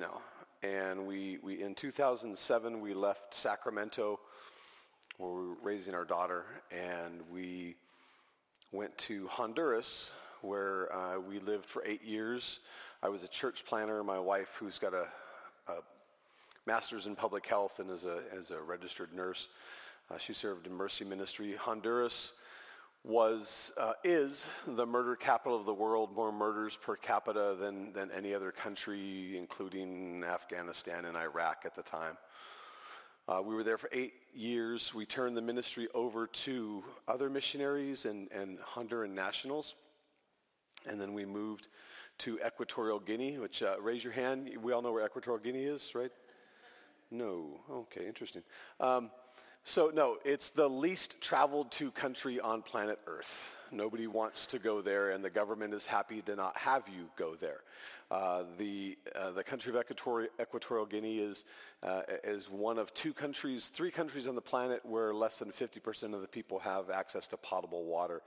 now. And we, we in 2007, we left Sacramento where we were raising our daughter and we went to Honduras where uh, we lived for eight years. I was a church planter. My wife, who's got a, a master's in public health and is a, is a registered nurse, uh, she served in Mercy Ministry. Honduras was uh, is the murder capital of the world, more murders per capita than, than any other country, including Afghanistan and Iraq at the time. Uh, we were there for eight years. We turned the ministry over to other missionaries and, and Honduran nationals. And then we moved to Equatorial Guinea, which, uh, raise your hand. We all know where Equatorial Guinea is, right? No. Okay, interesting. Um, so no, it's the least traveled to country on planet Earth. Nobody wants to go there, and the government is happy to not have you go there. Uh, the uh, the country of Equatorial, Equatorial Guinea is uh, is one of two countries, three countries on the planet where less than 50% of the people have access to potable water.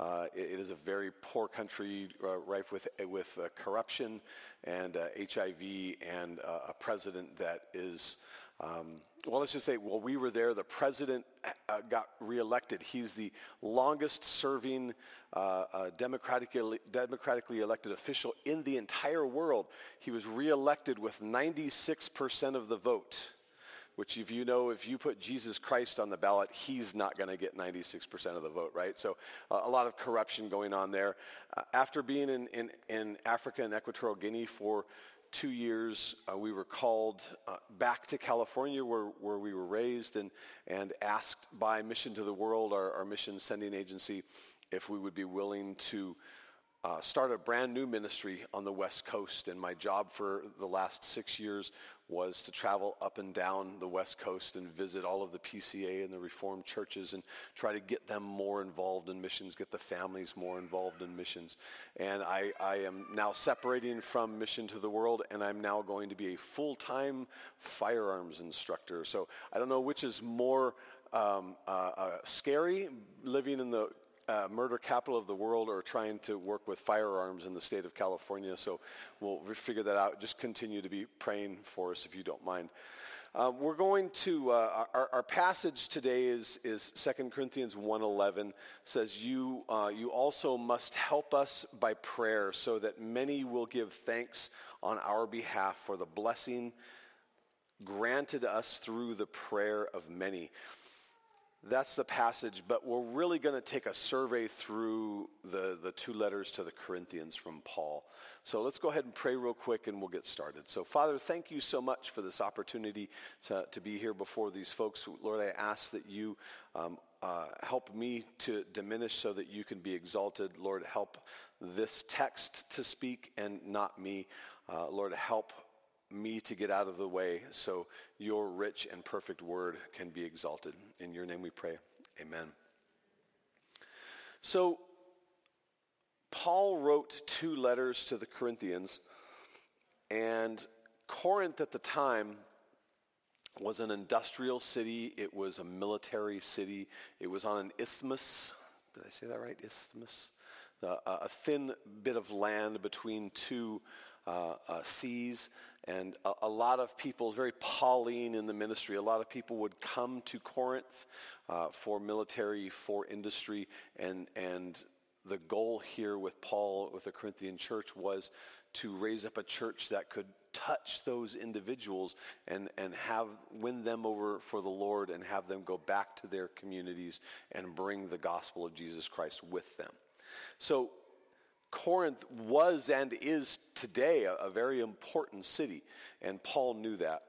Uh, it, it is a very poor country, uh, rife with with uh, corruption and HIV, and a president that is um, well, let's just say, while we were there, the president uh, got reelected. He's the longest serving uh, uh, democratically, democratically elected official in the entire world. He was reelected with 96% of the vote, which if you know, if you put Jesus Christ on the ballot, he's not going to get 96% of the vote, right? So uh, a lot of corruption going on there. Uh, after being in, in, in Africa and Equatorial Guinea for two years, uh, we were called uh, back to California where, where we were raised and, and asked by Mission to the World, our, our mission sending agency, if we would be willing to uh, start a brand new ministry on the West Coast. And my job for the last six years was to travel up and down the West Coast and visit all of the PCA and the Reformed churches and try to get them more involved in missions, get the families more involved in missions. And I, I am now separating from Mission to the World, and I'm now going to be a full-time firearms instructor. So I don't know which is more um, uh, uh, scary, living in the uh, murder capital of the world or trying to work with firearms in the state of California. So we'll figure that out. Just continue to be praying for us if you don't mind. Uh, we're going to, uh, our, our, passage today is, is 2 Corinthians 1.11 says, you, uh, you also must help us by prayer so that many will give thanks on our behalf for the blessing granted us through the prayer of many. That's the passage, but we're really going to take a survey through the, the two letters to the Corinthians from Paul. So let's go ahead and pray real quick and we'll get started. So Father, thank you so much for this opportunity to, to be here before these folks. Lord, I ask that you um, uh, help me to diminish so that you can be exalted. Lord, help this text to speak and not me. Uh, Lord, help me to get out of the way so your rich and perfect word can be exalted. In your name we pray. Amen. So, Paul wrote two letters to the Corinthians, and Corinth at the time was an industrial city. It was a military city. It was on an isthmus. Did I say that right? Isthmus? Uh, a thin bit of land between two uh, uh, seas. And a, a, lot of people, very Pauline in the ministry, a lot of people would come to Corinth uh, for military, for industry, and, and the goal here with Paul, with the Corinthian church, was to raise up a church that could touch those individuals and, and have win them over for the Lord and have them go back to their communities and bring the gospel of Jesus Christ with them. So Corinth was and is today a, a, very important city, and Paul knew that.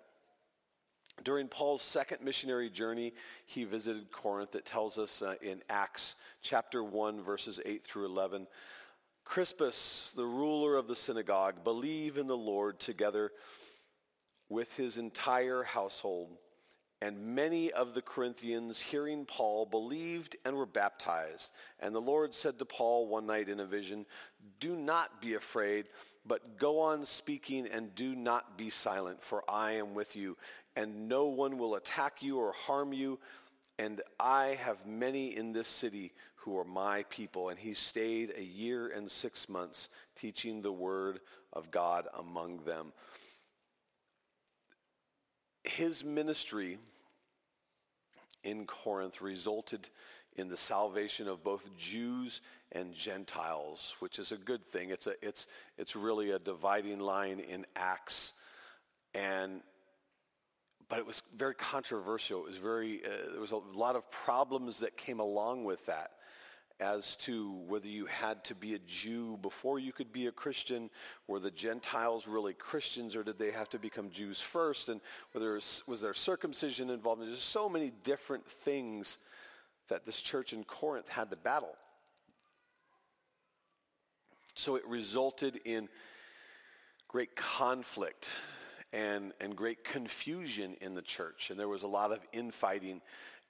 During Paul's second missionary journey, he visited Corinth. It tells us uh, in Acts chapter 1, verses 8 through 11. Crispus, the ruler of the synagogue, believed in the Lord together with his entire household. And many of the Corinthians, hearing Paul, believed and were baptized. And the Lord said to Paul one night in a vision, Do not be afraid, but go on speaking and do not be silent, for I am with you. And no one will attack you or harm you. And I have many in this city who are my people. And he stayed a year and six months teaching the word of God among them. His ministry in Corinth resulted in the salvation of both Jews and Gentiles, which is a good thing. It's, a, it's, it's really a dividing line in Acts. And, but it was very controversial. It was very, uh, there was a lot of problems that came along with that as to whether you had to be a Jew before you could be a Christian. Were the Gentiles really Christians or did they have to become Jews first? And whether was there circumcision involved? There's so many different things that this church in Corinth had to battle. So it resulted in great conflict and, and great confusion in the church. And there was a lot of infighting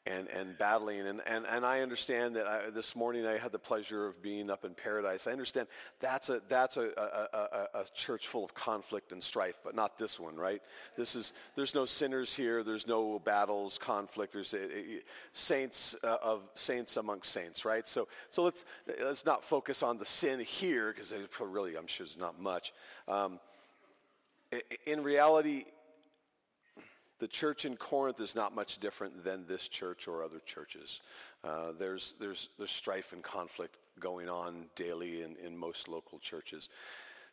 and, and battling. And, and, and I understand that I, this morning I had the pleasure of being up in paradise. I understand that's, a, that's a, a, a, a church full of conflict and strife, but not this one, right? This is, there's no sinners here. There's no battles, conflict. There's a, a, saints uh, of saints amongst saints, right? So, so let's, let's not focus on the sin here because really, I'm sure there's not much. Um, in reality, the church in Corinth is not much different than this church or other churches. Uh, there's, there's, there's strife and conflict going on daily in, in most local churches.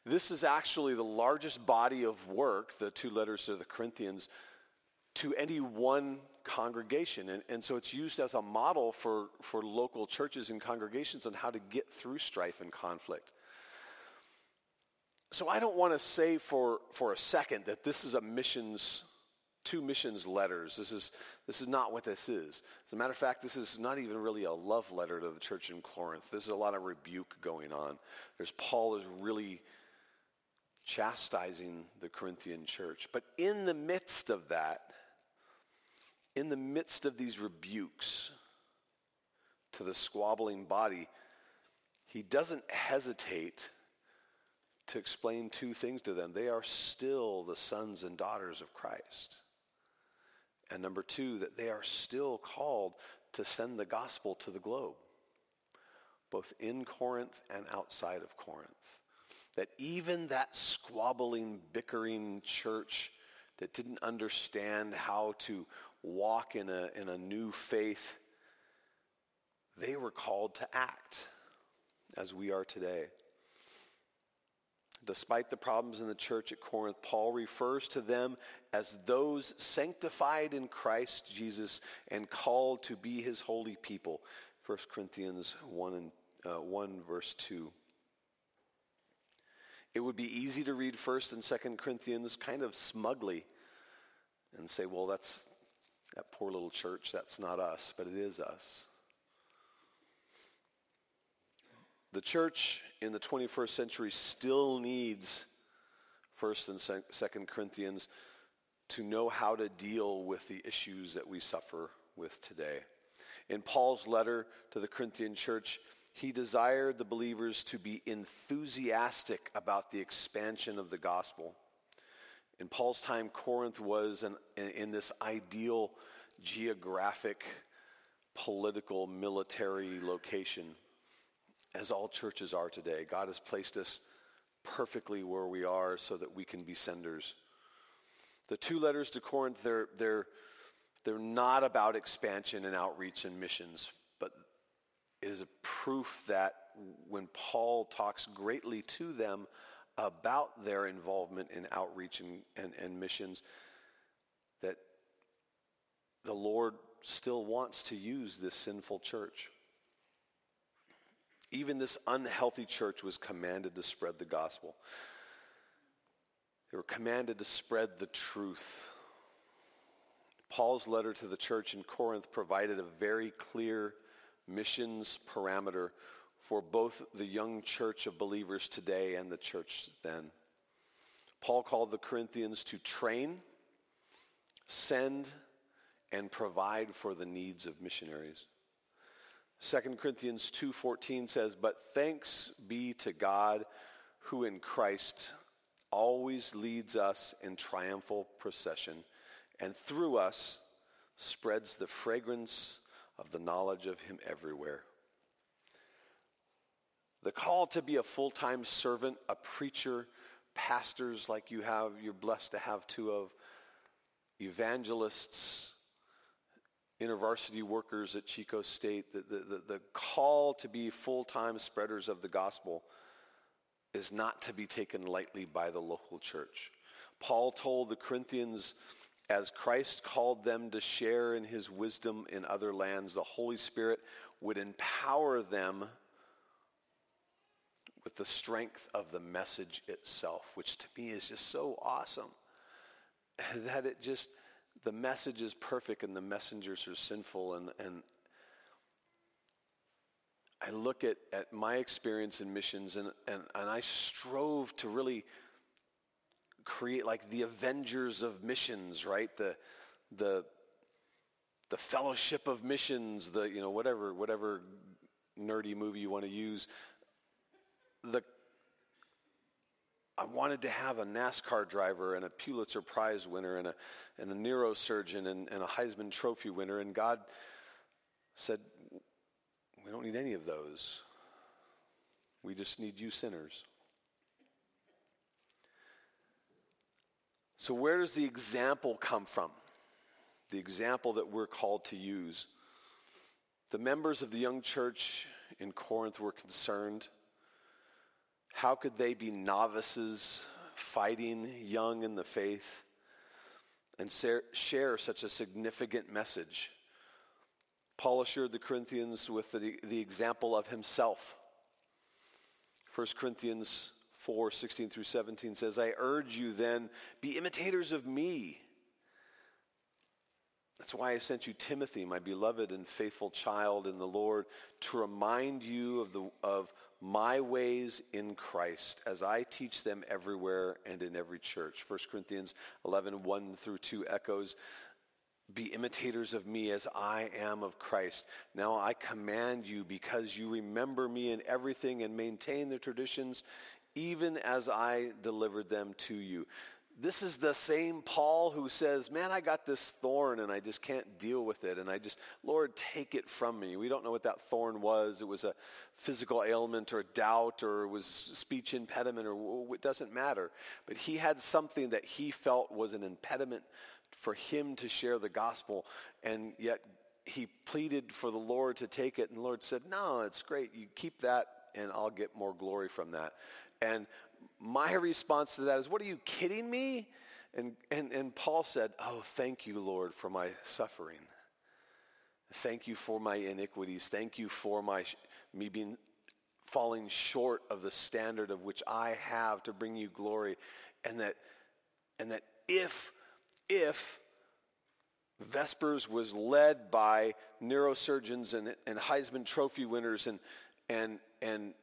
This is actually the largest body of work, the two letters to the Corinthians, to any one congregation. And, and so it's used as a model for, for local churches and congregations on how to get through strife and conflict. So I don't want to say for, for a second that this is a missions two missions letters. This is, this is not what this is. As a matter of fact, this is not even really a love letter to the church in Corinth. There's a lot of rebuke going on. There's Paul is really chastising the Corinthian church. But in the midst of that, in the midst of these rebukes to the squabbling body, he doesn't hesitate to explain two things to them. They are still the sons and daughters of Christ. And number two, that they are still called to send the gospel to the globe, both in Corinth and outside of Corinth. That even that squabbling, bickering church that didn't understand how to walk in a, in a new faith, they were called to act as we are today. Despite the problems in the church at Corinth, Paul refers to them as those sanctified in Christ Jesus and called to be his holy people. 1 Corinthians 1, and, uh, 1 verse 2. It would be easy to read 1st and 2nd Corinthians kind of smugly and say, well, that's that poor little church. That's not us, but it is us. The church in the 21st century still needs 1st and 2nd Corinthians to know how to deal with the issues that we suffer with today. In Paul's letter to the Corinthian church, he desired the believers to be enthusiastic about the expansion of the gospel. In Paul's time, Corinth was an, in this ideal geographic, political, military location as all churches are today. God has placed us perfectly where we are so that we can be senders. The two letters to Corinth, they're, they're, they're not about expansion and outreach and missions, but it is a proof that when Paul talks greatly to them about their involvement in outreach and, and, and missions, that the Lord still wants to use this sinful church. Even this unhealthy church was commanded to spread the gospel. They were commanded to spread the truth. Paul's letter to the church in Corinth provided a very clear missions parameter for both the young church of believers today and the church then. Paul called the Corinthians to train, send, and provide for the needs of missionaries. 2 Corinthians 2.14 says, But thanks be to God who in Christ always leads us in triumphal procession and through us spreads the fragrance of the knowledge of him everywhere. The call to be a full-time servant, a preacher, pastors like you have, you're blessed to have two of, evangelists, InterVarsity workers at Chico State, the, the, the, the call to be full-time spreaders of the gospel is not to be taken lightly by the local church. Paul told the Corinthians, as Christ called them to share in his wisdom in other lands, the Holy Spirit would empower them with the strength of the message itself, which to me is just so awesome. That it just, the message is perfect and the messengers are sinful. And, and I look at, at my experience in missions and, and, and I strove to really create like the Avengers of missions, right? The, the, the fellowship of missions, the, you know, whatever, whatever nerdy movie you want to use. The I wanted to have a NASCAR driver and a Pulitzer Prize winner and a, and a neurosurgeon and, and a Heisman Trophy winner. And God said, we don't need any of those. We just need you sinners. So where does the example come from? The example that we're called to use. The members of the young church in Corinth were concerned how could they be novices fighting young in the faith and share such a significant message? Paul assured the Corinthians with the, the example of himself. 1 Corinthians 4, 16 through 17 says, I urge you then, be imitators of me. That's why I sent you Timothy, my beloved and faithful child in the Lord, to remind you of, the, of my ways in Christ as I teach them everywhere and in every church. 1 Corinthians 11, 1 through 2 echoes, be imitators of me as I am of Christ. Now I command you because you remember me in everything and maintain the traditions even as I delivered them to you this is the same Paul who says, man, I got this thorn and I just can't deal with it. And I just, Lord, take it from me. We don't know what that thorn was. It was a physical ailment or doubt or it was speech impediment or it doesn't matter. But he had something that he felt was an impediment for him to share the gospel. And yet he pleaded for the Lord to take it. And the Lord said, no, it's great. You keep that and I'll get more glory from that. And my response to that is, what are you kidding me? And, and, and Paul said, oh, thank you, Lord, for my suffering. Thank you for my iniquities. Thank you for my, me being falling short of the standard of which I have to bring you glory. And that, and that if, if Vespers was led by neurosurgeons and, and Heisman Trophy winners and, and, and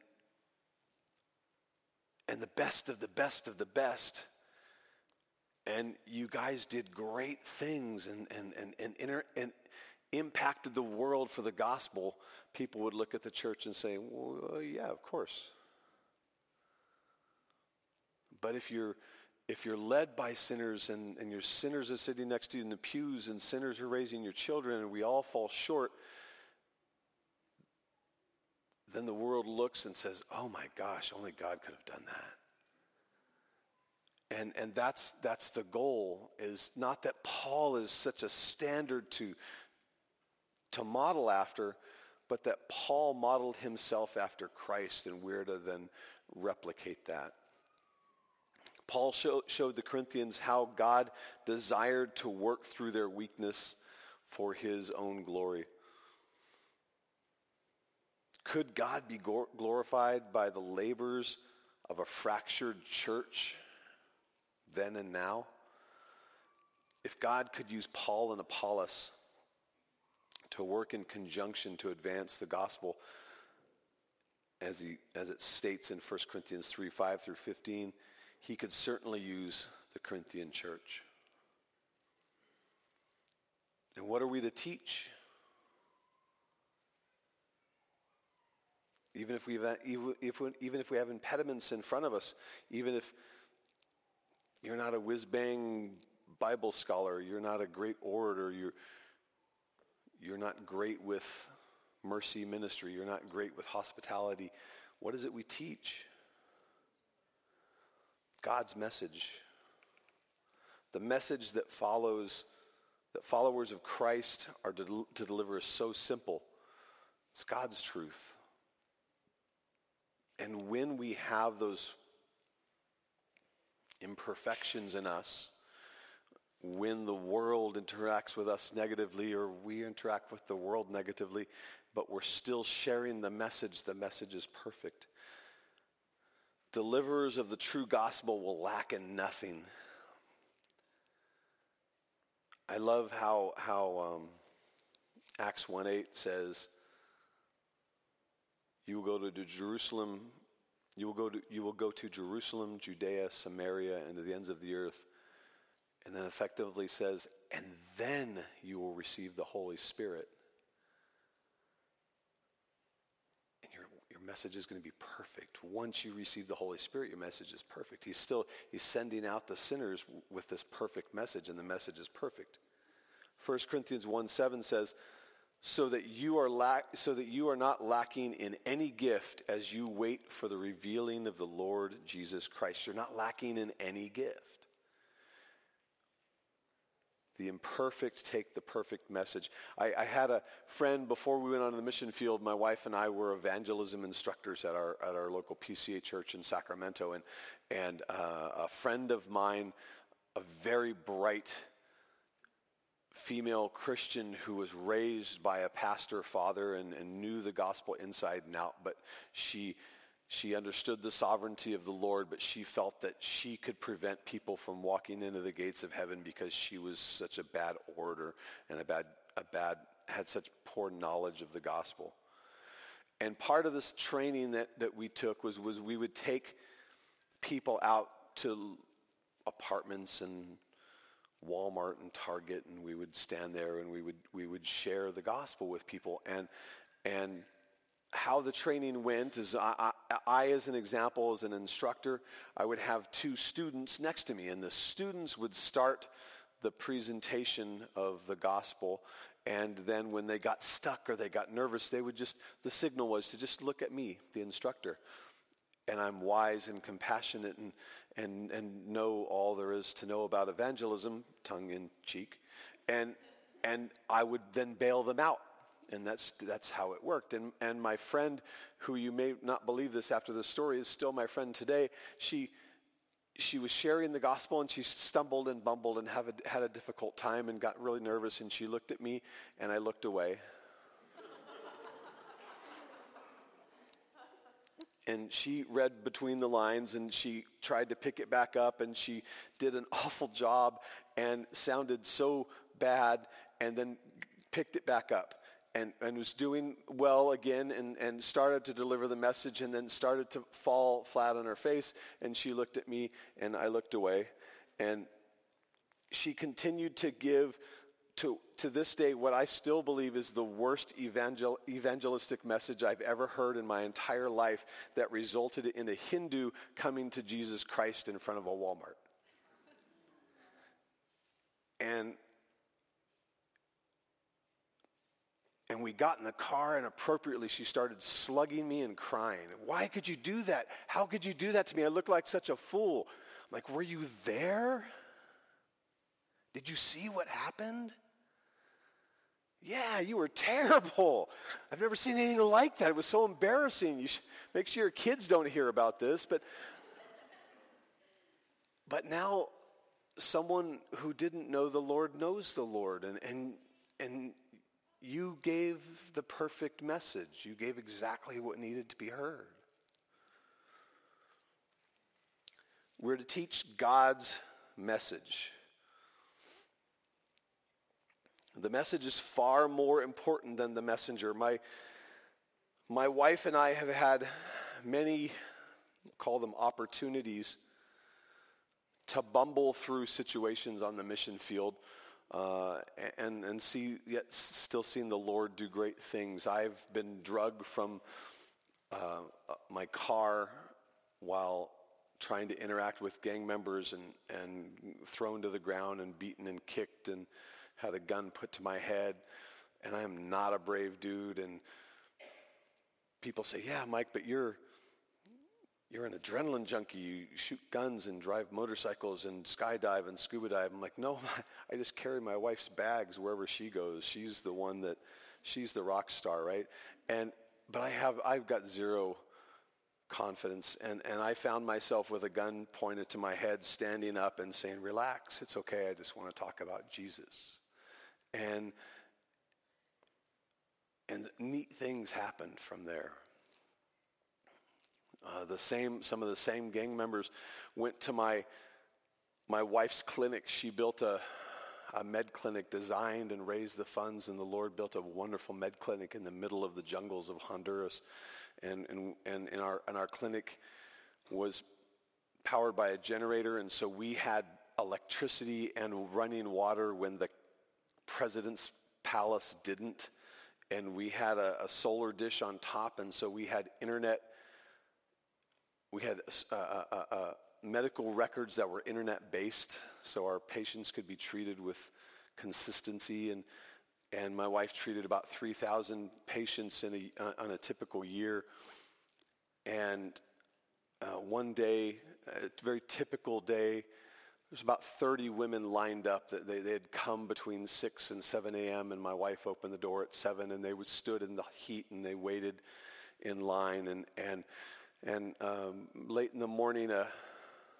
and the best of the best of the best. And you guys did great things and, and, and, and, inter, and impacted the world for the gospel. People would look at the church and say, well, yeah, of course. But if you're, if you're led by sinners and, and your sinners are sitting next to you in the pews and sinners are raising your children and we all fall short, then the world looks and says, oh my gosh, only God could have done that. And, and that's, that's the goal is not that Paul is such a standard to, to model after, but that Paul modeled himself after Christ and we're to then replicate that. Paul show, showed the Corinthians how God desired to work through their weakness for his own glory. Could God be glorified by the labors of a fractured church then and now? If God could use Paul and Apollos to work in conjunction to advance the gospel, as, he, as it states in 1 Corinthians 3, 5 through 15, he could certainly use the Corinthian church. And what are we to teach? Uh, even if, we have, even, if even if we have impediments in front of us, even if you're not a whiz-bang Bible scholar, you're not a great orator, you're, you're not great with mercy ministry, you're not great with hospitality, what is it we teach? God's message. The message that follows, that followers of Christ are to, to deliver is so simple. It's God's truth. And when we have those imperfections in us, when the world interacts with us negatively or we interact with the world negatively, but we're still sharing the message, the message is perfect. Deliverers of the true gospel will lack in nothing. I love how, how um, Acts 1.8 says, you will go to Jerusalem, you will go to, you will go to Jerusalem, Judea, Samaria, and to the ends of the earth. And then effectively says, and then you will receive the Holy Spirit. And your, your message is going to be perfect. Once you receive the Holy Spirit, your message is perfect. He's still, he's sending out the sinners with this perfect message, and the message is perfect. 1 Corinthians 1 7 says, so that you are so that you are not lacking in any gift as you wait for the revealing of the Lord Jesus Christ. You're not lacking in any gift. The imperfect take the perfect message. I, I, had a friend before we went on the mission field. My wife and I were evangelism instructors at our at our local PCA church in Sacramento, and and uh, a friend of mine, a very bright female Christian who was raised by a pastor father and, and knew the gospel inside and out, but she she understood the sovereignty of the Lord, but she felt that she could prevent people from walking into the gates of heaven because she was such a bad orator and a bad a bad had such poor knowledge of the gospel. And part of this training that, that we took was, was we would take people out to apartments and Walmart and Target, and we would stand there and we would we would share the gospel with people. And and how the training went is I, I, I, as an example, as an instructor, I would have two students next to me, and the students would start the presentation of the gospel. And then when they got stuck or they got nervous, they would just, the signal was to just look at me, the instructor. And I'm wise and compassionate and, and, and know all there is to know about evangelism, tongue in cheek, and, and I would then bail them out. And that's, that's how it worked. And, and my friend, who you may not believe this after the story, is still my friend today. She, she was sharing the gospel and she stumbled and bumbled and a, had a difficult time and got really nervous. And she looked at me and I looked away. And she read between the lines and she tried to pick it back up and she did an awful job and sounded so bad and then picked it back up and, and was doing well again and, and started to deliver the message and then started to fall flat on her face and she looked at me and I looked away. And she continued to give to, to this day what I still believe is the worst evangel, evangelistic message I've ever heard in my entire life that resulted in a Hindu coming to Jesus Christ in front of a Walmart. And and we got in the car and appropriately she started slugging me and crying. Why could you do that? How could you do that to me? I looked like such a fool. Like, were you there? Did you see what happened? Yeah, you were terrible. I've never seen anything like that. It was so embarrassing. You make sure your kids don't hear about this. But, but now someone who didn't know the Lord knows the Lord. And, and, and you gave the perfect message. You gave exactly what needed to be heard. We're to teach God's message. The message is far more important than the messenger. My, my wife and I have had many, call them opportunities, to bumble through situations on the mission field uh, and, and see, yet still seeing the Lord do great things. I've been drugged from uh, my car while trying to interact with gang members and, and thrown to the ground and beaten and kicked and had a gun put to my head, and I am not a brave dude. And people say, yeah, Mike, but you're, you're an adrenaline junkie. You shoot guns and drive motorcycles and skydive and scuba dive. I'm like, no, I just carry my wife's bags wherever she goes. She's the one that, she's the rock star, right? And, but I have, I've got zero confidence. And, and I found myself with a gun pointed to my head, standing up and saying, relax, it's okay. I just want to talk about Jesus. And, and neat things happened from there. Uh, the same, some of the same gang members went to my, my wife's clinic. She built a, a med clinic, designed and raised the funds, and the Lord built a wonderful med clinic in the middle of the jungles of Honduras. And, and, and, and, our, and our clinic was powered by a generator, and so we had electricity and running water when the president's palace didn't. And we had a, a solar dish on top, and so we had internet we had uh, uh, uh, uh, medical records that were internet-based, so our patients could be treated with consistency. And, and my wife treated about 3,000 patients in a, uh, on a typical year. And uh, one day, a very typical day, there's about 30 women lined up that they, they had come between 6 and 7 a.m. and my wife opened the door at 7 and they stood in the heat and they waited in line and, and and um, late in the morning, a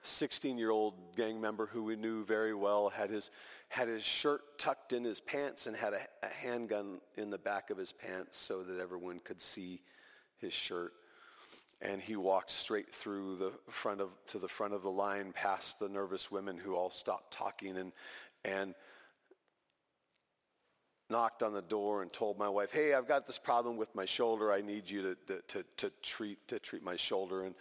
16-year-old gang member who we knew very well had his, had his shirt tucked in his pants and had a, a handgun in the back of his pants so that everyone could see his shirt. And he walked straight through the front of, to the front of the line past the nervous women who all stopped talking and, and knocked on the door and told my wife, hey, I've got this problem with my shoulder. I need you to, to, to, treat, to treat my shoulder. And,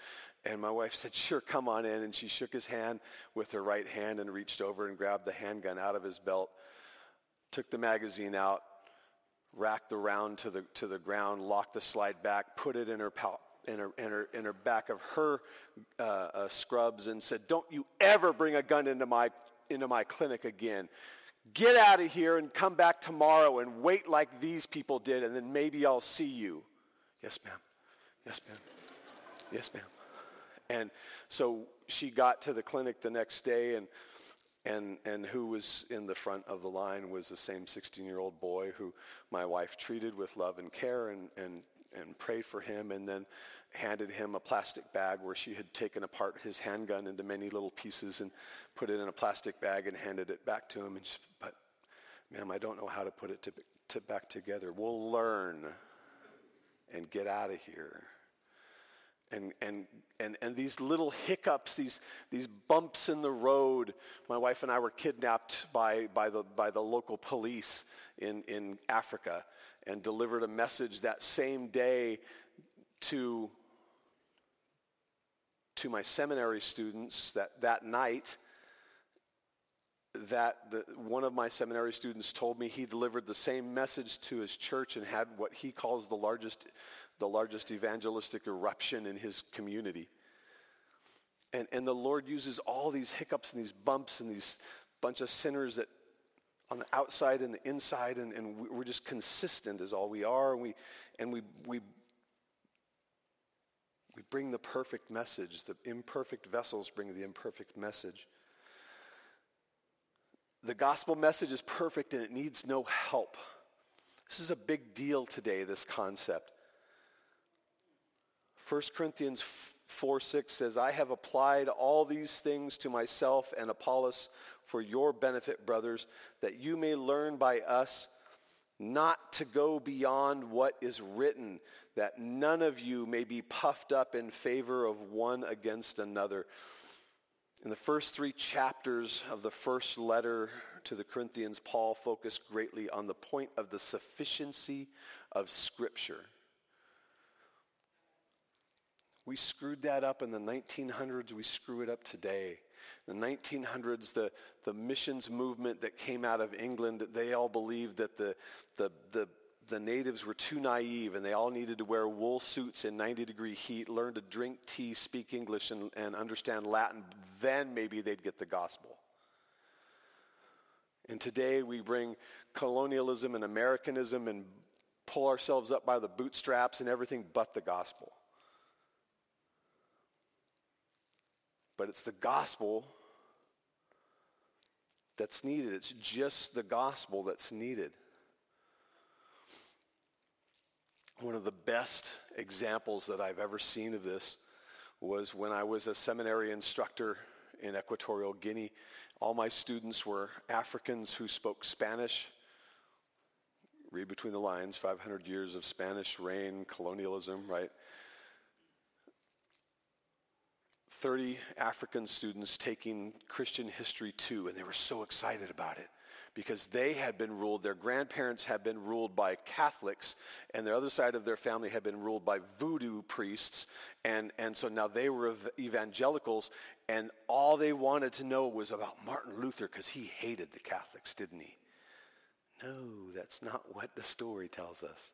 and my wife said, sure, come on in. And she shook his hand with her right hand and reached over and grabbed the handgun out of his belt, took the magazine out, racked the round to the, to the ground, locked the slide back, put it in her, in her, her, her back of her uh, uh, scrubs and said, don't you ever bring a gun into my, into my clinic again get out of here and come back tomorrow and wait like these people did, and then maybe I'll see you. Yes, ma'am. Yes, ma'am. Yes, ma'am. And so she got to the clinic the next day, and and and who was in the front of the line was the same 16-year-old boy who my wife treated with love and care and and and prayed for him, and then handed him a plastic bag where she had taken apart his handgun into many little pieces and put it in a plastic bag and handed it back to him. And she, but, ma'am, I don't know how to put it to, to back together. We'll learn and get out of here. And, and, and, and these little hiccups, these, these bumps in the road. My wife and I were kidnapped by, by, the, by the local police in, in Africa and delivered a message that same day to to my seminary students that that night that the, one of my seminary students told me he delivered the same message to his church and had what he calls the largest, the largest evangelistic eruption in his community. And, and the Lord uses all these hiccups and these bumps and these bunch of sinners that on the outside and the inside, and, and we're just consistent as all we are. And we, and we, we we bring the perfect message. The imperfect vessels bring the imperfect message. The gospel message is perfect and it needs no help. This is a big deal today, this concept. 1 Corinthians 4 6 says, I have applied all these things to myself and Apollos for your benefit, brothers, that you may learn by us not to go beyond what is written, that none of you may be puffed up in favor of one against another. In the first three chapters of the first letter to the Corinthians, Paul focused greatly on the point of the sufficiency of Scripture. We screwed that up in the 1900s. We screw it up today the 1900s, the, the missions movement that came out of England, they all believed that the, the, the, the natives were too naive and they all needed to wear wool suits in 90 degree heat, learn to drink tea, speak English, and, and understand Latin. Then maybe they'd get the gospel. And today we bring colonialism and Americanism and pull ourselves up by the bootstraps and everything but the gospel. But it's the gospel that's needed. It's just the gospel that's needed. One of the best examples that I've ever seen of this was when I was a seminary instructor in Equatorial Guinea. All my students were Africans who spoke Spanish. Read between the lines, 500 years of Spanish reign, colonialism, right? 30 African students taking Christian history 2, and they were so excited about it because they had been ruled, their grandparents had been ruled by Catholics, and the other side of their family had been ruled by voodoo priests. And, and so now they were evangelicals, and all they wanted to know was about Martin Luther because he hated the Catholics, didn't he? No, that's not what the story tells us.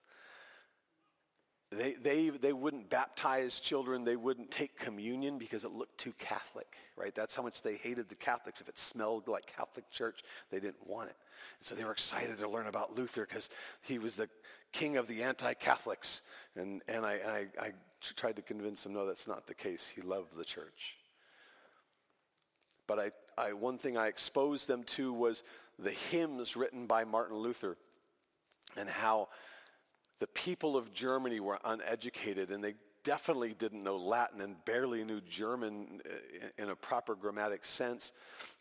They, they, they wouldn't baptize children. They wouldn't take communion because it looked too Catholic, right? That's how much they hated the Catholics. If it smelled like Catholic church, they didn't want it. And so they were excited to learn about Luther because he was the king of the anti-Catholics. And, and, I, and I, I tried to convince them, no, that's not the case. He loved the church. But I, I, one thing I exposed them to was the hymns written by Martin Luther and how the people of Germany were uneducated and they definitely didn't know Latin and barely knew German uh, in a proper grammatic sense.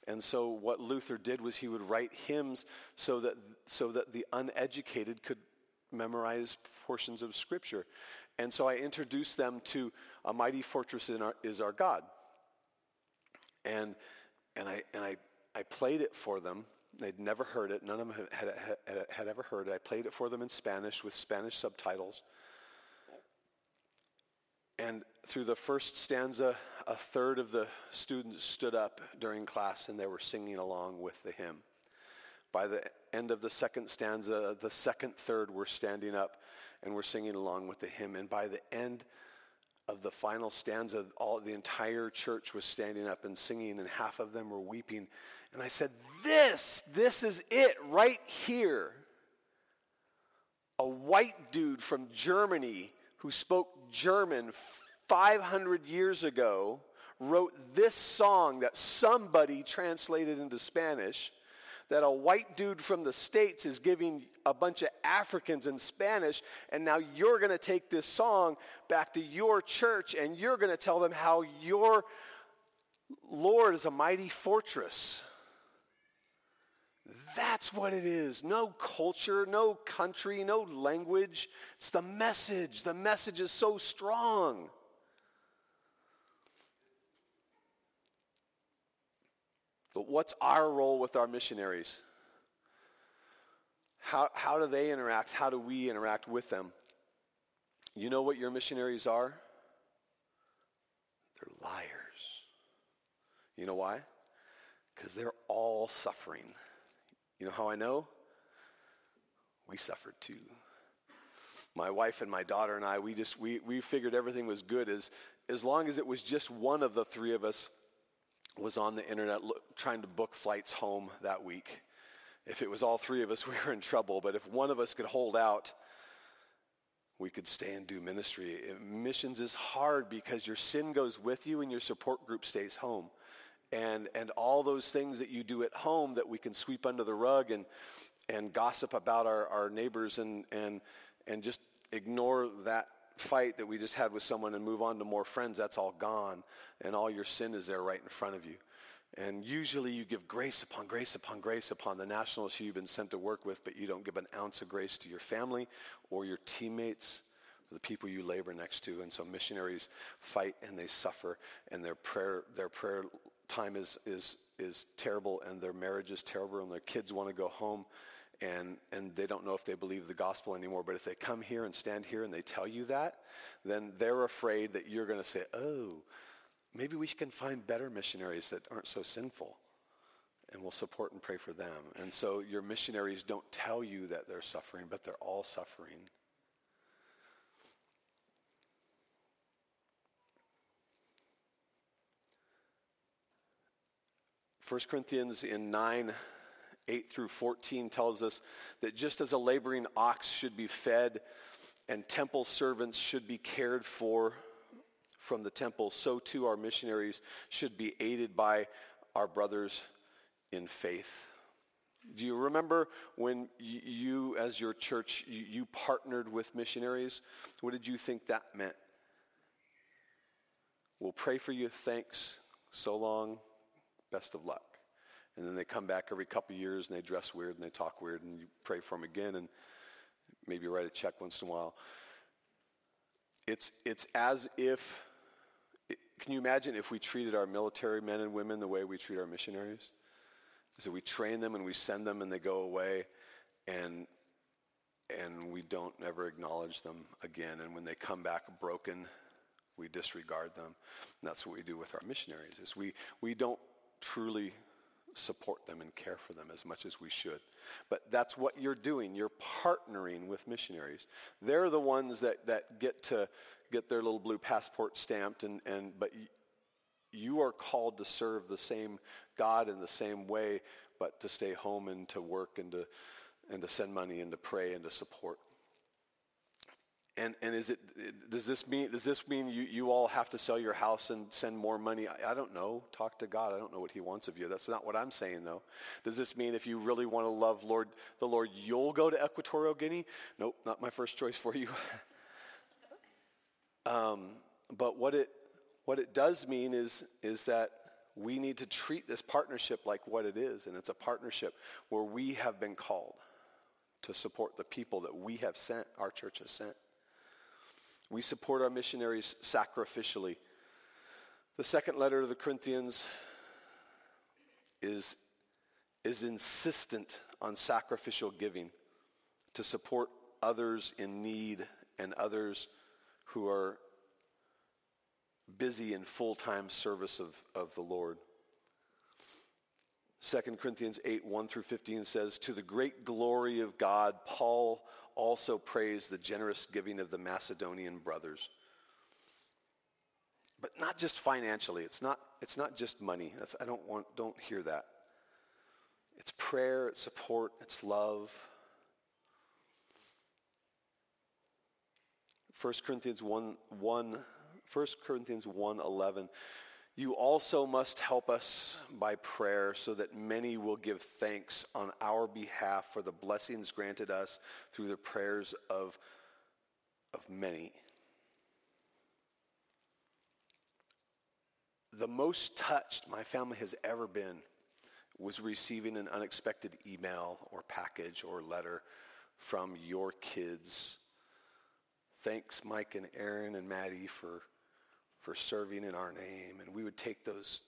And so what Luther did was he would write hymns so that, so that the uneducated could memorize portions of Scripture. And so I introduced them to A Mighty Fortress our, is Our God. And, and, I, and I, I played it for them They'd never heard it. None of them had, had, had, ever heard it. I played it for them in Spanish with Spanish subtitles. And through the first stanza, a third of the students stood up during class and they were singing along with the hymn. By the end of the second stanza, the second third were standing up and were singing along with the hymn. And by the end of the final stanza, all the entire church was standing up and singing, and half of them were weeping and I said, this, this is it right here. A white dude from Germany who spoke German 500 years ago wrote this song that somebody translated into Spanish that a white dude from the States is giving a bunch of Africans in Spanish, and now you're going to take this song back to your church and you're going to tell them how your Lord is a mighty fortress. That's what it is. No culture, no country, no language. It's the message. The message is so strong. But what's our role with our missionaries? How, how do they interact? How do we interact with them? You know what your missionaries are? They're liars. You know why? Because they're all suffering. You know how I know? We suffered too. My wife and my daughter and I, we just, we, we figured everything was good as, as long as it was just one of the three of us was on the internet trying to book flights home that week. If it was all three of us, we were in trouble. But if one of us could hold out, we could stay and do ministry. Missions is hard because your sin goes with you and your support group stays home and, and all those things that you do at home that we can sweep under the rug and, and gossip about our, our neighbors and, and, and just ignore that fight that we just had with someone and move on to more friends, that's all gone. And all your sin is there right in front of you. And usually you give grace upon grace upon grace upon the nationals who you've been sent to work with, but you don't give an ounce of grace to your family or your teammates, or the people you labor next to. And so missionaries fight and they suffer, and their prayer, their prayer time is, is, is terrible and their marriage is terrible and their kids want to go home and, and they don't know if they believe the gospel anymore. But if they come here and stand here and they tell you that, then they're afraid that you're going to say, oh, maybe we can find better missionaries that aren't so sinful and we'll support and pray for them. And so your missionaries don't tell you that they're suffering, but they're all suffering. 1 Corinthians in 9, 8 through 14 tells us that just as a laboring ox should be fed and temple servants should be cared for from the temple, so too our missionaries should be aided by our brothers in faith. Do you remember when you, as your church, you, partnered with missionaries? What did you think that meant? We'll pray for you. Thanks. So long. Best of luck. And then they come back every couple years and they dress weird and they talk weird and you pray for them again and maybe write a check once in a while. It's, it's as if, can you imagine if we treated our military men and women the way we treat our missionaries? So we train them and we send them and they go away and and we don't ever acknowledge them again. And when they come back broken, we disregard them. And that's what we do with our missionaries is we, we don't truly support them and care for them as much as we should. But that's what you're doing. You're partnering with missionaries. They're the ones that, that get to get their little blue passport stamped and, and but you are called to serve the same God in the same way, but to stay home and to work and to, and to send money and to pray and to support. And, and is it, does this mean, does this mean you, you all have to sell your house and send more money? I, I don't know. Talk to God. I don't know what he wants of you. That's not what I'm saying, though. Does this mean if you really want to love Lord, the Lord, you'll go to Equatorial Guinea? Nope, not my first choice for you. um, but what it, what it does mean is, is that we need to treat this partnership like what it is, and it's a partnership where we have been called to support the people that we have sent, our church has sent. We support our missionaries sacrificially. The second letter to the Corinthians is, is insistent on sacrificial giving to support others in need and others who are busy in full-time service of, of the Lord. 2 Corinthians 8, 1 through 15 says, To the great glory of God, Paul also praised the generous giving of the Macedonian brothers. But not just financially. It's not, it's not just money. That's, I don't want, don't hear that. It's prayer, it's support, it's love. 1 Corinthians 1, 1 1 Corinthians 1.11, you also must help us by prayer so that many will give thanks on our behalf for the blessings granted us through the prayers of, of many. The most touched my family has ever been was receiving an unexpected email or package or letter from your kids. Thanks, Mike and Aaron and Maddie, for for serving in our name. And we would take those,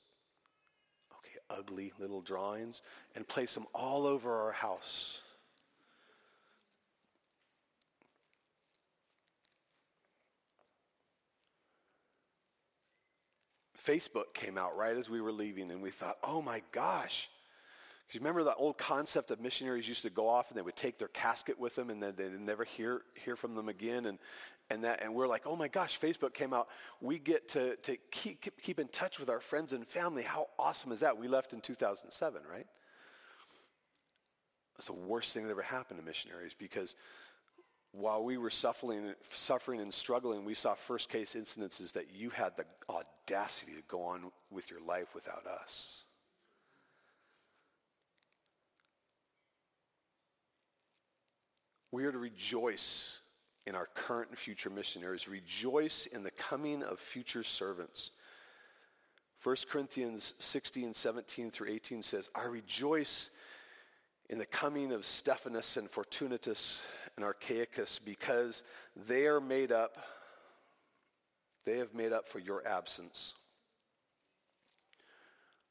okay, ugly little drawings and place them all over our house. Facebook came out right as we were leaving, and we thought, oh my gosh. You remember that old concept of missionaries used to go off and they would take their casket with them and then they'd never hear, hear from them again. And, and that and we're like oh my gosh facebook came out. We get to, to keep, keep in touch with our friends and family. How awesome is that? We left in 2007 right? That's the worst thing that ever happened to missionaries because while we were suffering, suffering and struggling, we saw first case incidences that you had the audacity to go on with your life without us. We are to rejoice in our current and future missionaries. Rejoice in the coming of future servants. 1 Corinthians 16, 17 through 18 says, I rejoice in the coming of Stephanas and Fortunatus and Achaicus because they are made up, they have made up for your absence.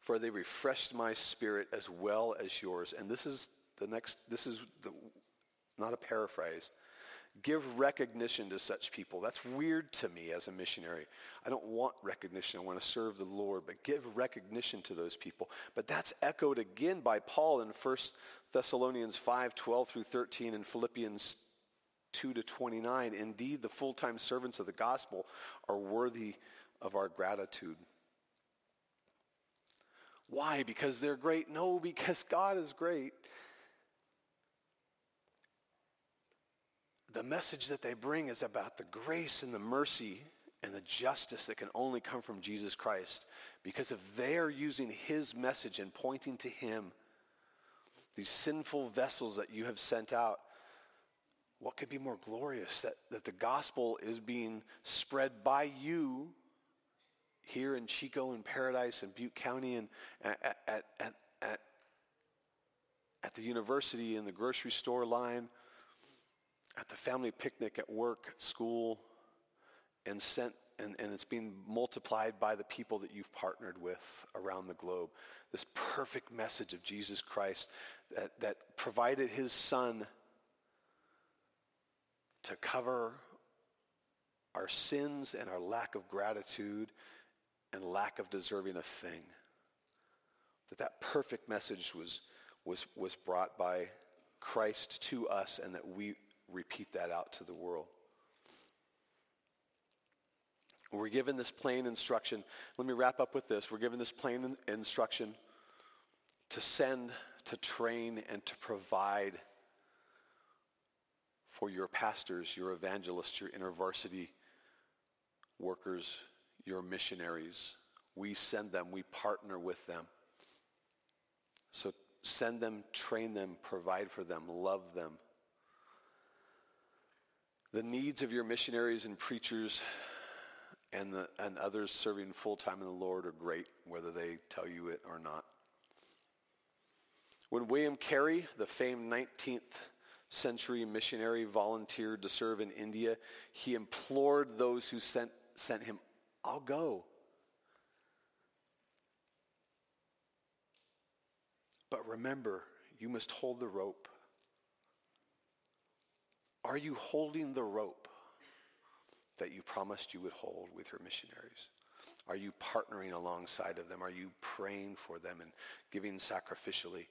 For they refreshed my spirit as well as yours. And this is the next, this is the, not a paraphrase. Give recognition to such people. That's weird to me as a missionary. I don't want recognition. I want to serve the Lord, but give recognition to those people. But that's echoed again by Paul in 1 Thessalonians 5, 12 through 13 and Philippians 2 to 29. Indeed, the full-time servants of the gospel are worthy of our gratitude. Why? Because they're great? No, because God is great. The message that they bring is about the grace and the mercy and the justice that can only come from Jesus Christ. Because if they are using his message and pointing to him, these sinful vessels that you have sent out, what could be more glorious that, that the gospel is being spread by you here in Chico and Paradise and Butte County and at, at, at, at, the university in the grocery store line, at the family picnic at work, school, and sent and, and it's being multiplied by the people that you've partnered with around the globe. This perfect message of Jesus Christ that, that provided his son to cover our sins and our lack of gratitude and lack of deserving a thing. That that perfect message was, was, was brought by Christ to us and that we repeat that out to the world. We're given this plain instruction. Let me wrap up with this. We're given this plain instruction to send, to train, and to provide for your pastors, your evangelists, your intervarsity workers, your missionaries. We send them. We partner with them. So send them, train them, provide for them, love them. The needs of your missionaries and preachers and, the, and others serving full-time in the Lord are great, whether they tell you it or not. When William Carey, the famed 19th century missionary, volunteered to serve in India, he implored those who sent, sent him, I'll go. But remember, you must hold the rope. Are you holding the rope? that you promised you would hold with your missionaries? Are you partnering alongside of them? Are you praying for them and giving sacrificially?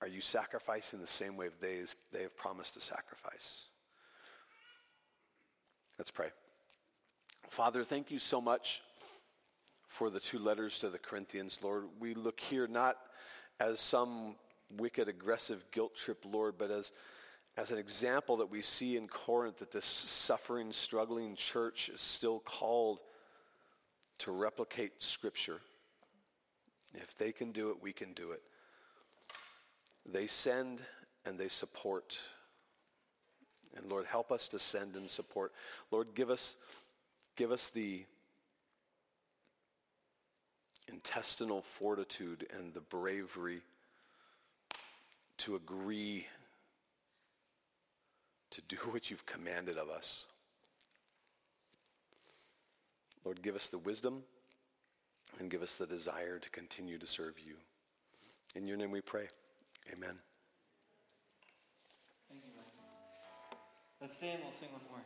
Are you sacrificing the same way they, they have promised to sacrifice? Let's pray. Father, thank you so much for the two letters to the Corinthians, Lord. We look here not as some wicked, aggressive guilt trip, Lord, but as as an example that we see in Corinth that this suffering, struggling church is still called to replicate Scripture. If they can do it, we can do it. They send and they support. And Lord, help us to send and support. Lord, give us, give us the intestinal fortitude and the bravery to agree to do what you've commanded of us. Lord, give us the wisdom and give us the desire to continue to serve you. In your name we pray. Amen. Thank you, Let's stand, we'll sing one more.